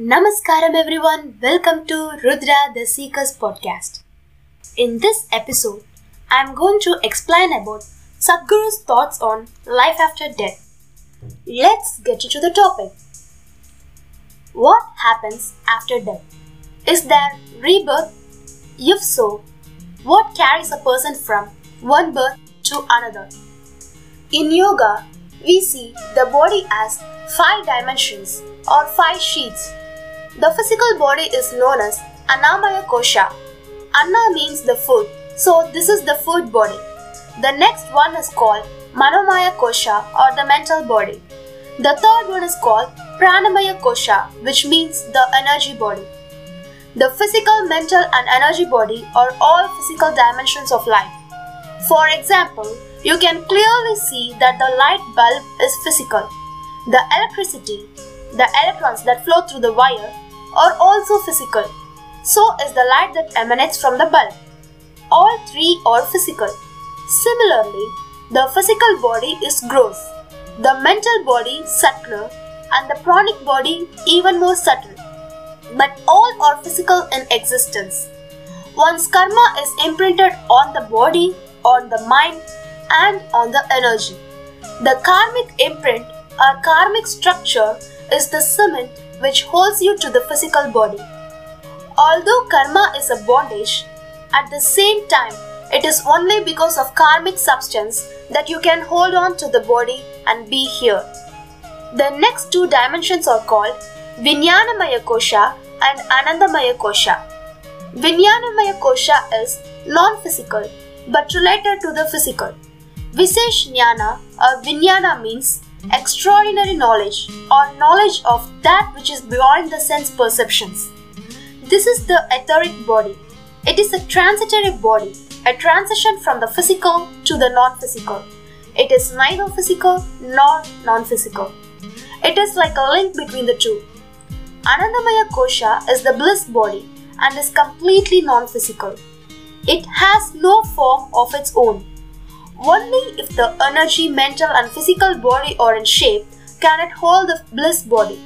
Namaskaram everyone, welcome to Rudra the Seeker's podcast. In this episode, I am going to explain about Sadhguru's thoughts on life after death. Let's get into the topic. What happens after death? Is there rebirth? If so, what carries a person from one birth to another? In yoga, we see the body as five dimensions or five sheets the physical body is known as Annamaya Kosha. Anna means the food, so this is the food body. The next one is called Manomaya Kosha or the mental body. The third one is called Pranamaya Kosha, which means the energy body. The physical, mental, and energy body are all physical dimensions of life. For example, you can clearly see that the light bulb is physical. The electricity, the electrons that flow through the wire, are also physical. So is the light that emanates from the bulb. All three are physical. Similarly, the physical body is gross, the mental body subtler, and the pranic body even more subtle. But all are physical in existence. Once karma is imprinted on the body, on the mind, and on the energy. The karmic imprint or karmic structure is the cement which holds you to the physical body. Although karma is a bondage, at the same time, it is only because of karmic substance that you can hold on to the body and be here. The next two dimensions are called Vijnanamaya Kosha and Anandamaya Kosha. Vijnanamaya Kosha is non physical but related to the physical. Visesh Jnana or Vijnana means extraordinary knowledge or knowledge of that which is beyond the sense perceptions. This is the etheric body. It is a transitory body, a transition from the physical to the non physical. It is neither physical nor non physical. It is like a link between the two. Anandamaya Kosha is the bliss body and is completely non physical. It has no form of its own. Only if the energy, mental, and physical body are in shape can it hold the bliss body.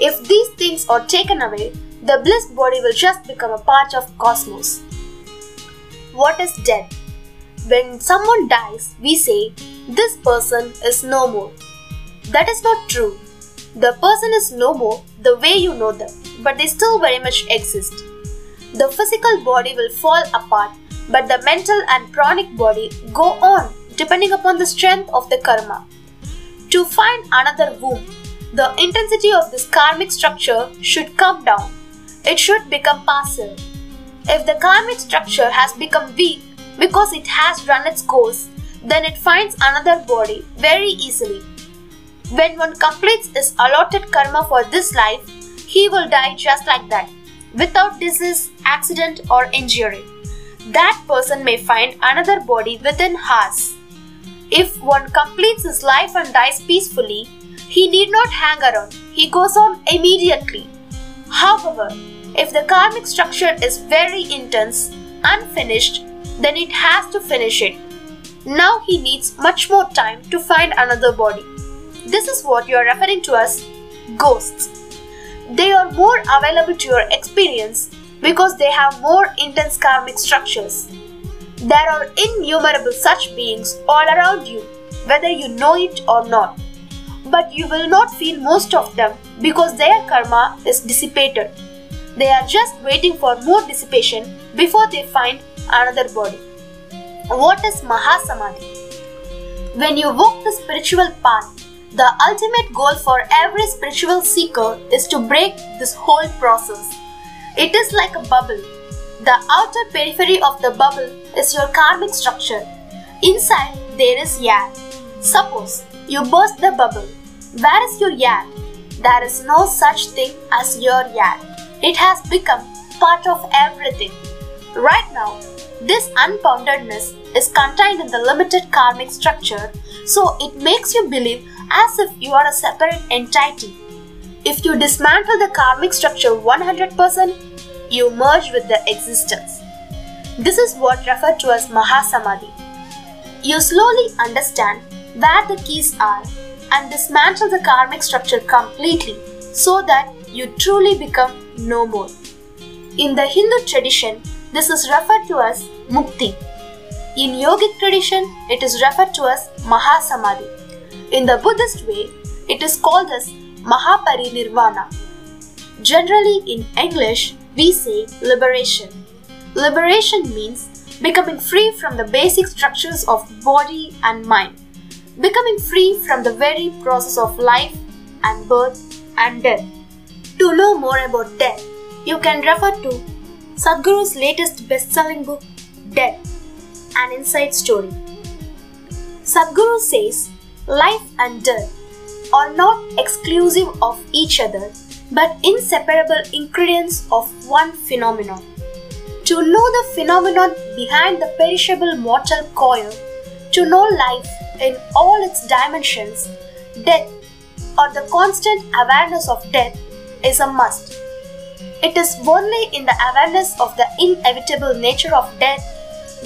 If these things are taken away, the bliss body will just become a part of cosmos. What is death? When someone dies, we say, This person is no more. That is not true. The person is no more the way you know them, but they still very much exist. The physical body will fall apart but the mental and pranic body go on depending upon the strength of the karma. To find another womb, the intensity of this karmic structure should come down. It should become passive. If the karmic structure has become weak because it has run its course, then it finds another body very easily. When one completes his allotted karma for this life, he will die just like that, without disease, accident, or injury that person may find another body within hours. If one completes his life and dies peacefully, he need not hang around, he goes on immediately. However, if the karmic structure is very intense, unfinished, then it has to finish it. Now he needs much more time to find another body. This is what you are referring to as ghosts. They are more available to your experience because they have more intense karmic structures. There are innumerable such beings all around you, whether you know it or not. But you will not feel most of them because their karma is dissipated. They are just waiting for more dissipation before they find another body. What is Mahasamadhi? When you walk the spiritual path, the ultimate goal for every spiritual seeker is to break this whole process it is like a bubble. The outer periphery of the bubble is your karmic structure. Inside there is air. Suppose you burst the bubble. Where is your air? There is no such thing as your air. It has become part of everything. Right now, this unboundedness is contained in the limited karmic structure, so it makes you believe as if you are a separate entity. If you dismantle the karmic structure 100%, you merge with the existence. This is what referred to as Mahasamadhi. You slowly understand where the keys are and dismantle the karmic structure completely so that you truly become no more. In the Hindu tradition, this is referred to as mukti. In yogic tradition, it is referred to as mahasamadhi. In the Buddhist way, it is called as mahaparinirvana. Generally, in English, we say liberation. Liberation means becoming free from the basic structures of body and mind, becoming free from the very process of life and birth and death. To know more about death, you can refer to Sadhguru's latest best selling book, Death An Inside Story. Sadhguru says life and death are not exclusive of each other but inseparable ingredients of one phenomenon. To know the phenomenon behind the perishable mortal coil, to know life in all its dimensions, death or the constant awareness of death is a must. It is only in the awareness of the inevitable nature of death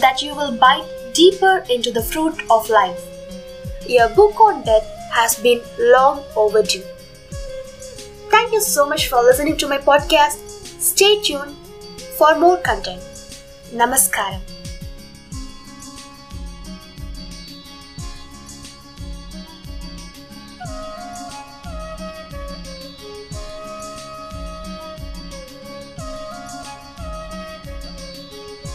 that you will bite deeper into the fruit of life. A book on death has been long overdue. Thank you so much for listening to my podcast. Stay tuned for more content. Namaskaram.